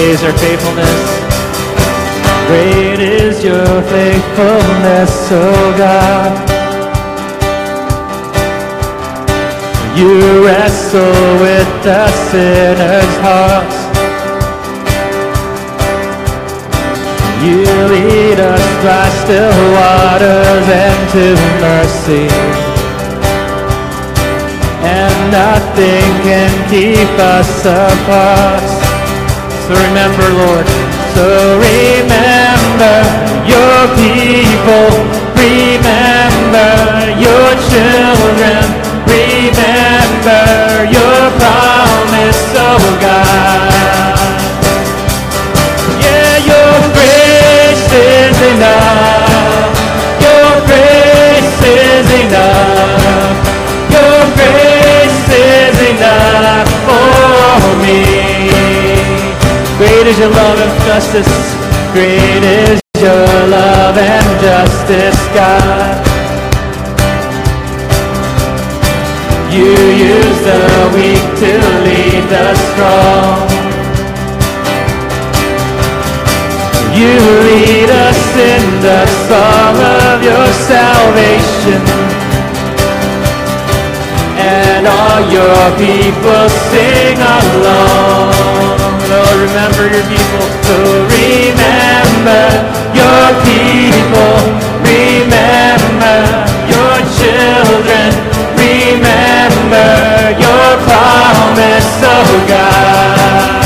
praise your faithfulness. Great is your faithfulness, oh God. You wrestle with the sinner's hearts. You lead us by still waters and to mercy. And nothing can keep us apart. So remember, Lord, so remember your people, remember your children, remember your promise, oh God. Your love and justice. Great is your love and justice, God. You use the weak to lead the strong. You lead us in the song of your salvation. And all your people sing along. Lord, remember your people. So remember your people. Remember your children. Remember your promise, oh God.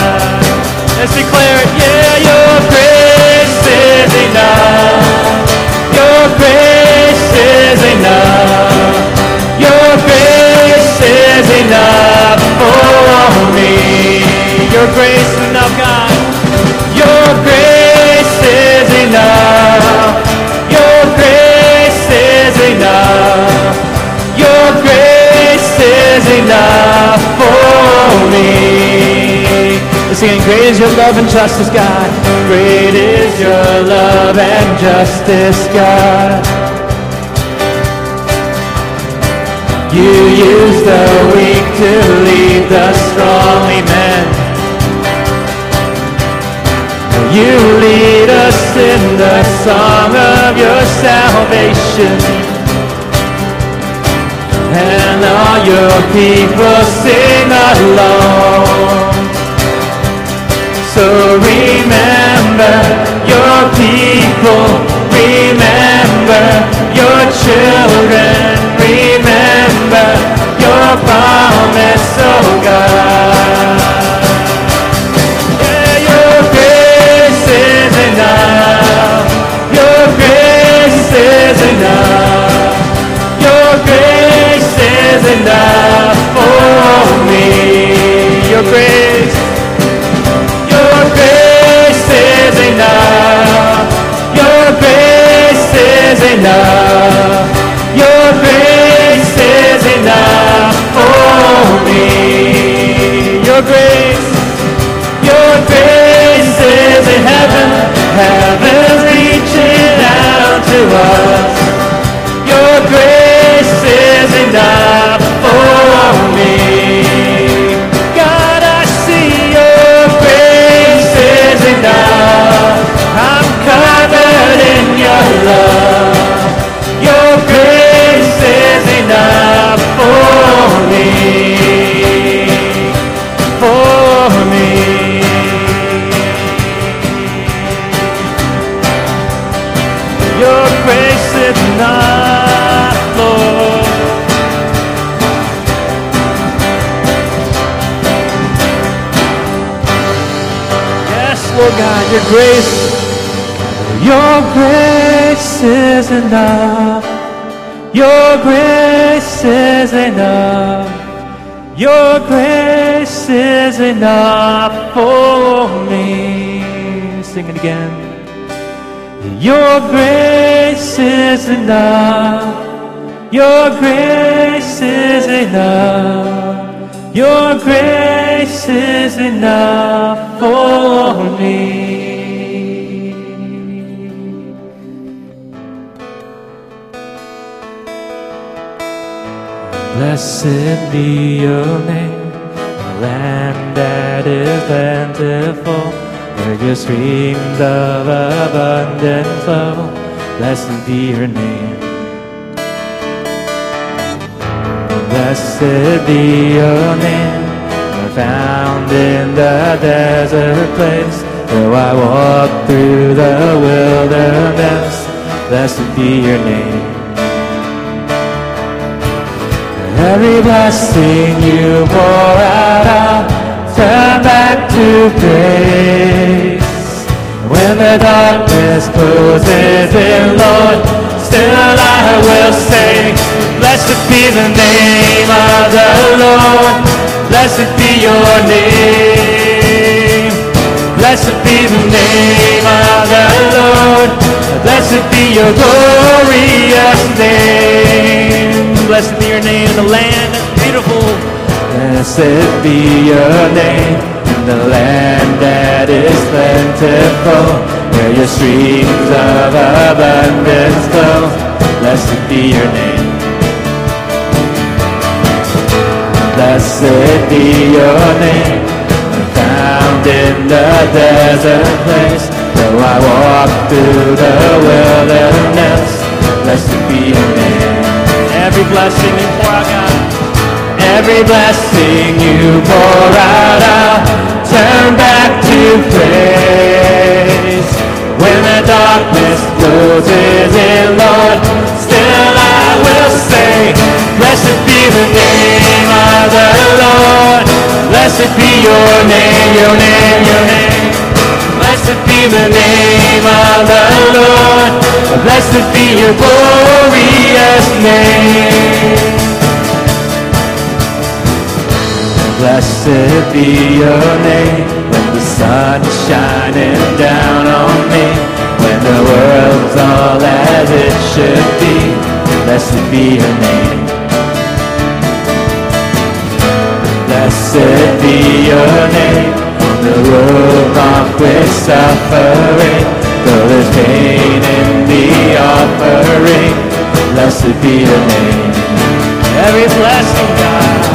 Me. Great is your love and justice, God. Great is your love and justice, God. You use the weak to lead the strong, amen. You lead us in the song of your salvation. And all your people sing along. Enough. Your grace is enough for me. Your grace, your grace is in heaven. Heaven's reaching out to us. Your grace is enough enough for me. Sing it again. Your grace is enough. Your grace is enough. Your grace is enough for me. Blessed be your name, land that is plentiful, where your streams of abundance flow. Blessed be your name. Blessed be your name. We're found in the desert place. Though I walk through the wilderness, blessed be your name. Every blessing you pour out, I'll turn back to grace. When the darkness closes in, Lord, still I will say, Blessed be the name of the Lord. Blessed be your name. Blessed be the name of the Lord. Blessed be your glorious name. Blessed be your name in the land that's beautiful. Blessed be your name in the land that is plentiful, where your streams of abundance flow. Blessed be your name. Blessed be your name, found in the desert place. Though I walk through the wilderness, blessed be your name. Every blessing you pour out, God. Every blessing you pour out, I'll turn back to praise. When the darkness closes in, Lord, still I will say, Blessed be the name of the Lord. Blessed be your name, your name, your name. Blessed be the name of the Lord. Blessed be your glorious name. Blessed be your name when the sun is shining down on me, when the world's all as it should be. Blessed be your name. Blessed be your name the road marked with suffering, though there's pain in the offering. Blessed be your name. Every blessing, God.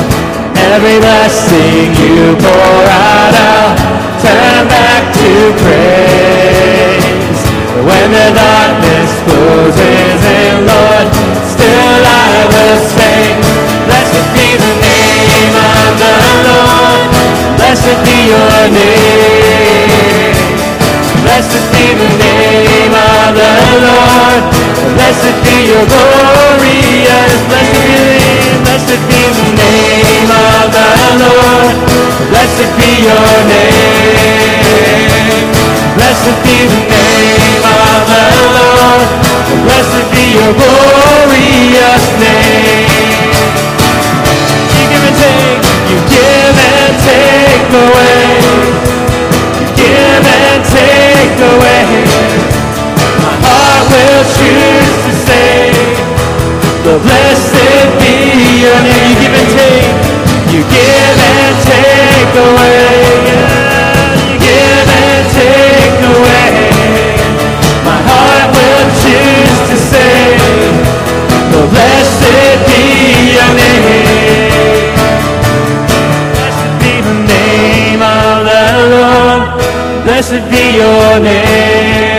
Every blessing you pour out, I'll turn back to praise. When the darkness closes in, Lord, still I will Blessed be your name.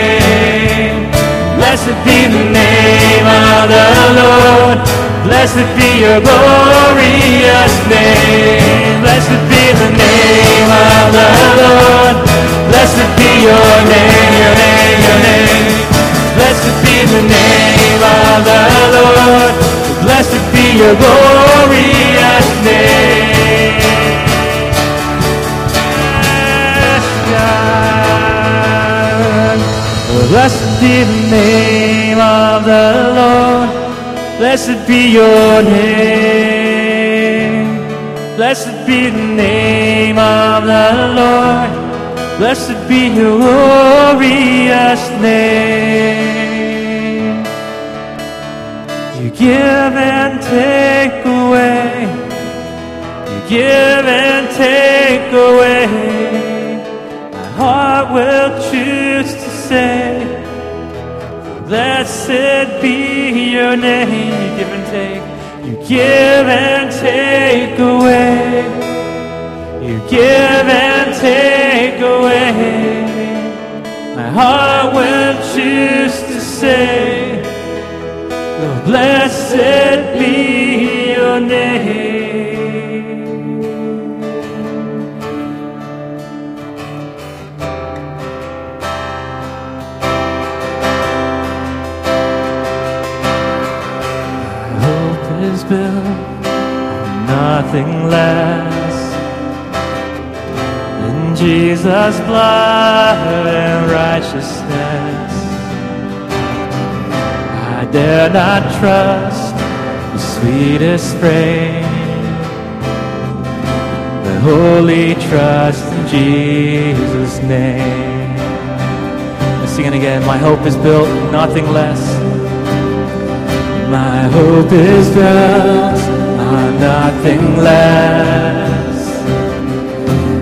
Blessed be the name of the Lord. Blessed be your glorious name. Blessed be the name of the Lord. Blessed be your name, your name, your name. Blessed be the name of the Lord. Blessed be your glorious name. Blessed be the name of the Lord. Blessed be your name. Blessed be the name of the Lord. Blessed be your glorious name. You give and take away. You give and take away. My heart will choose to say, Blessed be your name. You give and take. You give and take away. You give and take away. My heart will choose to say, Lord, blessed be your name. nothing less than Jesus' blood and righteousness. I dare not trust the sweetest frame, but wholly trust in Jesus' name. Let's sing it again. My hope is built, nothing less. My hope is built are nothing less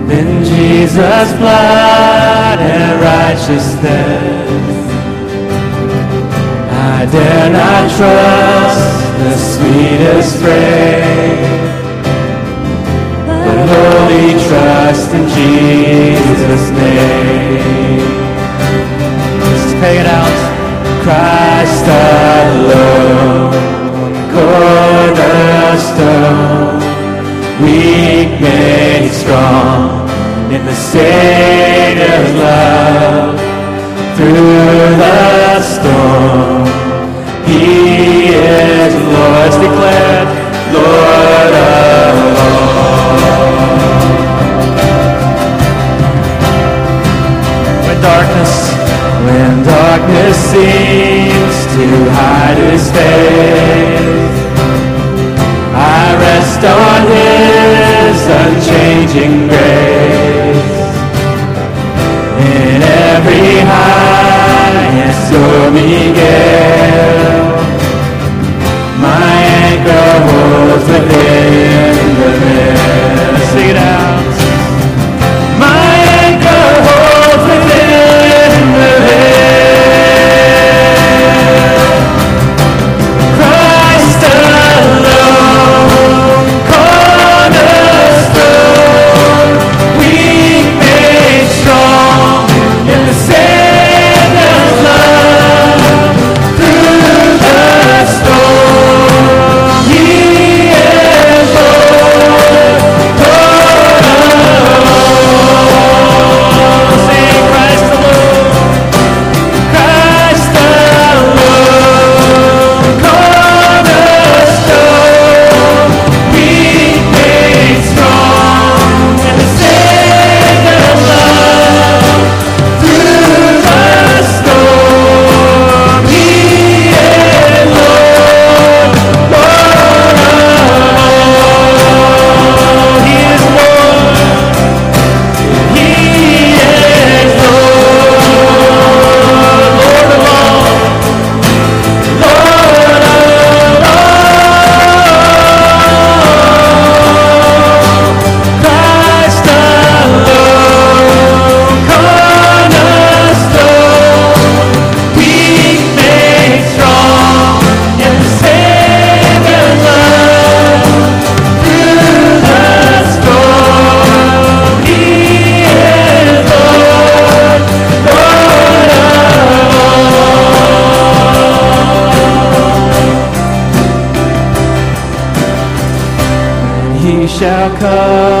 than Jesus' blood and righteousness. I dare not trust the sweetest praise, but wholly trust in Jesus' name. Just pay it out, Christ alone cornerstone, weak made strong in the Savior's love through the storm. shall come.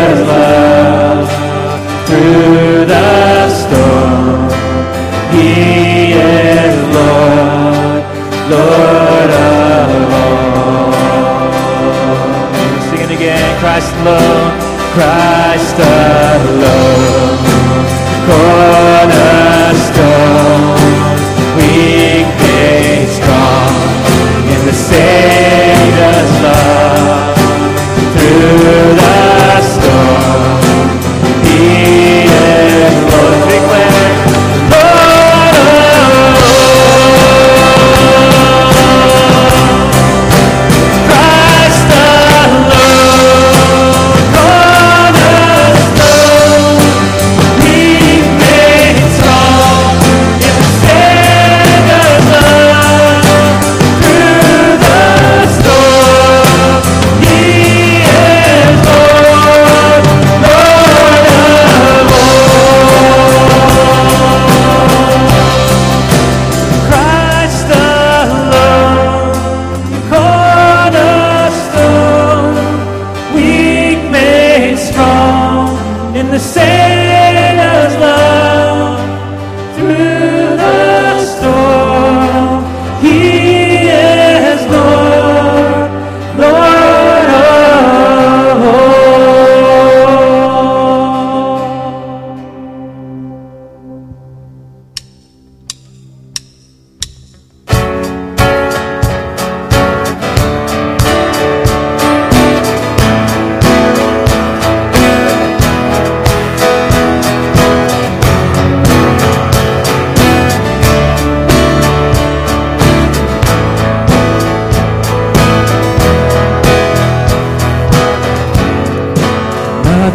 There's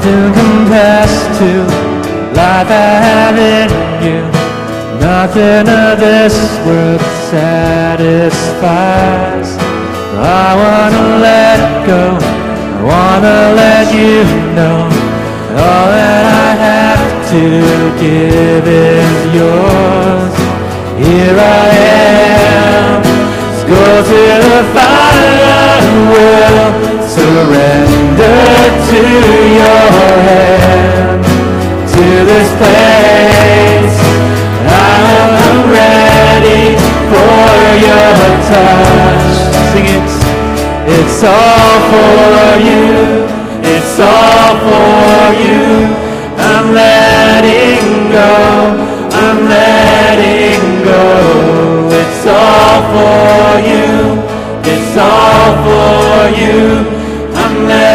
to confess to life I have in you. Nothing of this world satisfies. I wanna let go. I wanna let you know all that I have to give is yours. Here I am. Let's go to the final will surrender to your hand, to this place. I'm ready for your touch. Sing it. It's all for you. It's all for you. I'm letting go. I'm letting go. It's all for you. It's all for you. Amen.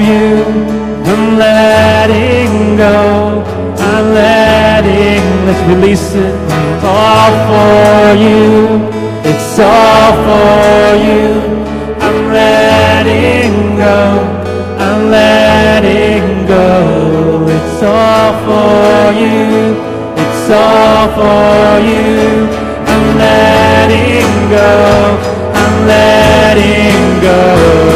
you. I'm letting go. I'm letting. Let's release it. It's all for you. It's all for you. I'm letting go. I'm letting go. It's all for you. It's all for you. I'm letting go. I'm letting go.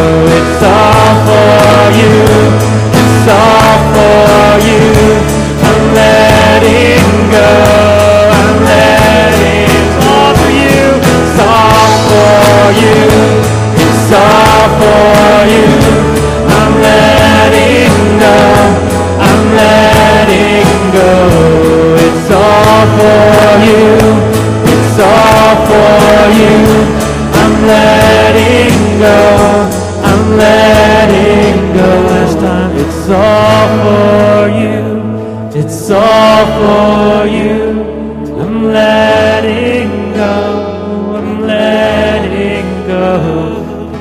All for you. I'm letting go. I'm letting go.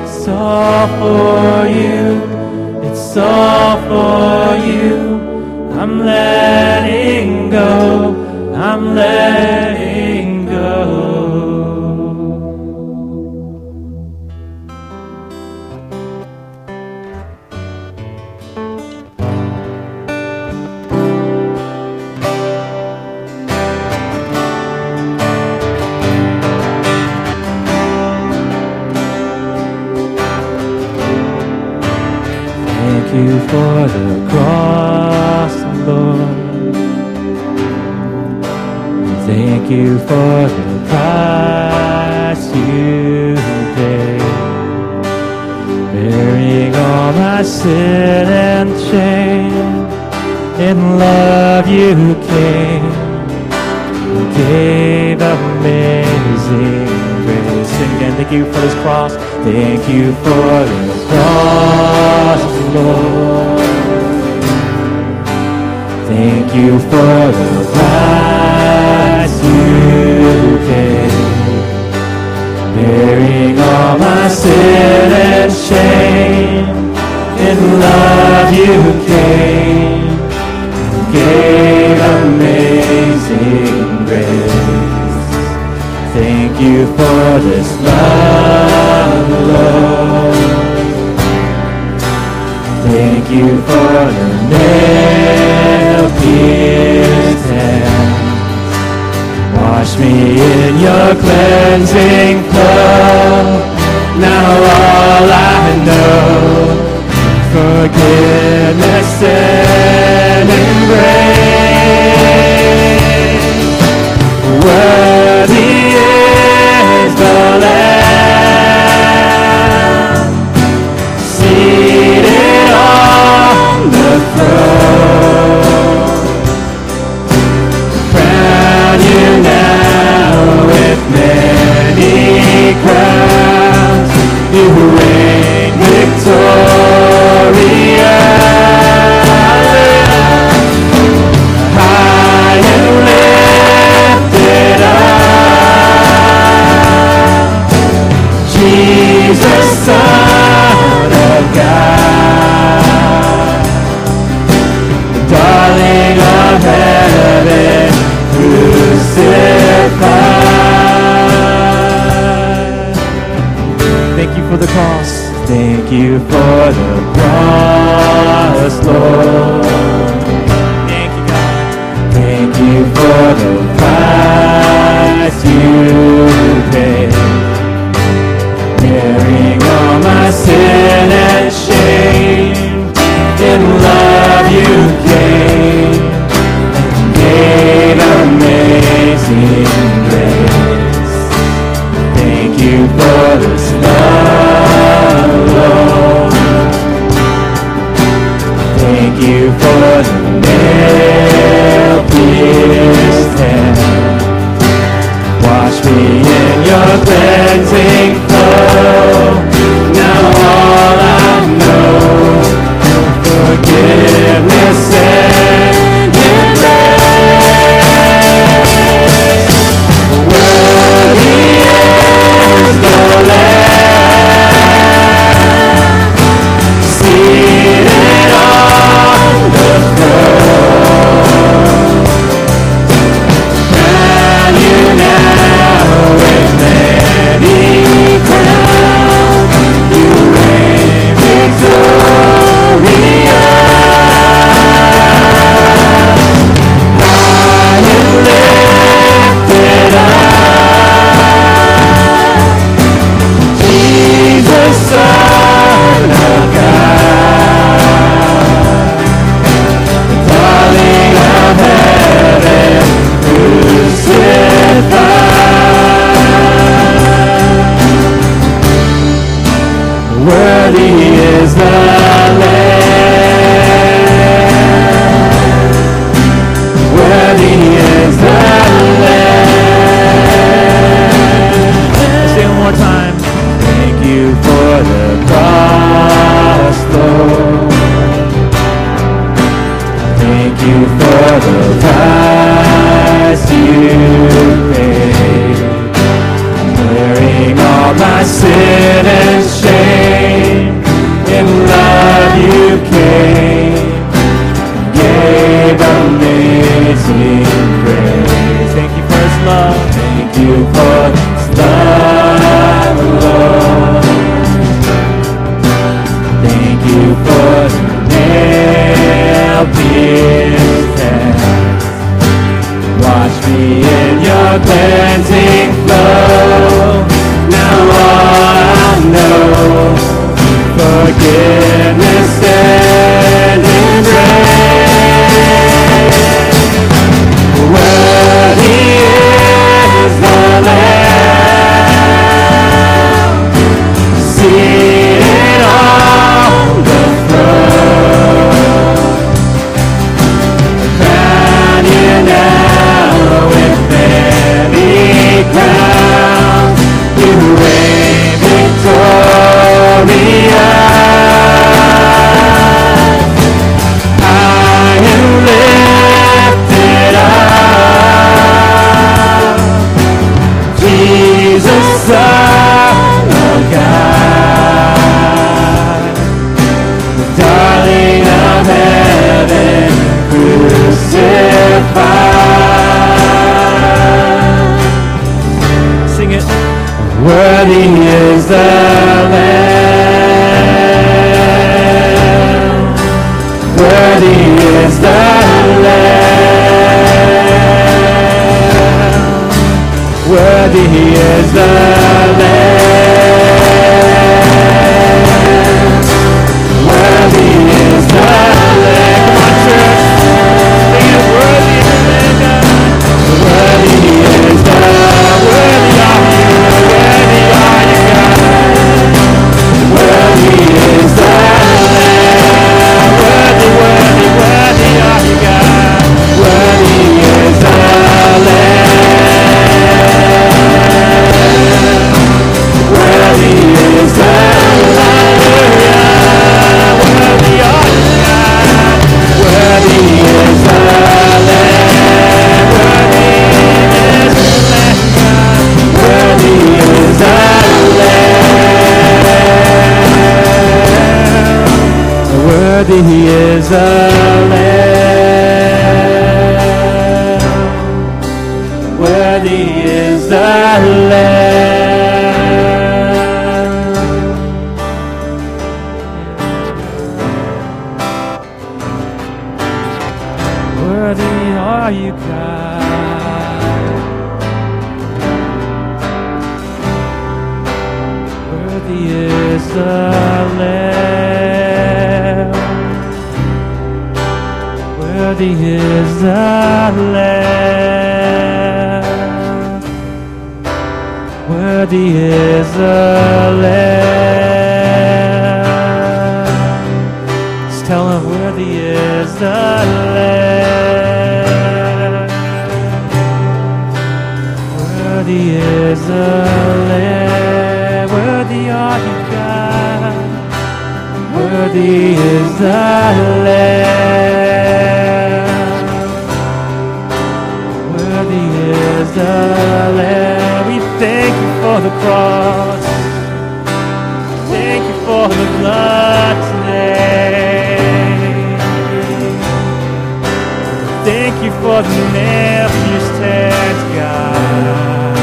It's all for you. It's all for you. I'm letting go. I'm letting Thank you for the price you paid. Bearing all my sin and shame. In love you came. Gave amazing grace. Sing again. Thank you for this cross. Thank you for this cross, Lord. Thank you for the price you paid. Bearing all my sin and shame. In love you came. Gave amazing grace. Thank you for this love, Lord. Thank you for the nail Wash me in your cleansing flow. Now all I know, forgiveness and embrace. Worthy worthy is the There. worthy he is. Uh, Worthy is the Lamb. Worthy is the Lamb. We thank you for the cross. Thank you for the blood today. Thank you for the nail you God.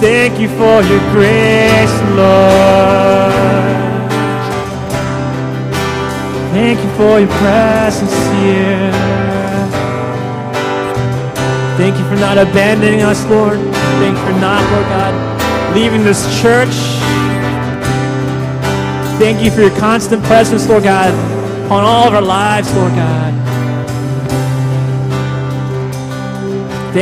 Thank you for your grace, Lord. Thank you for your presence here. Thank you for not abandoning us, Lord. Thank you for not, Lord God, leaving this church. Thank you for your constant presence, Lord God, on all of our lives, Lord God.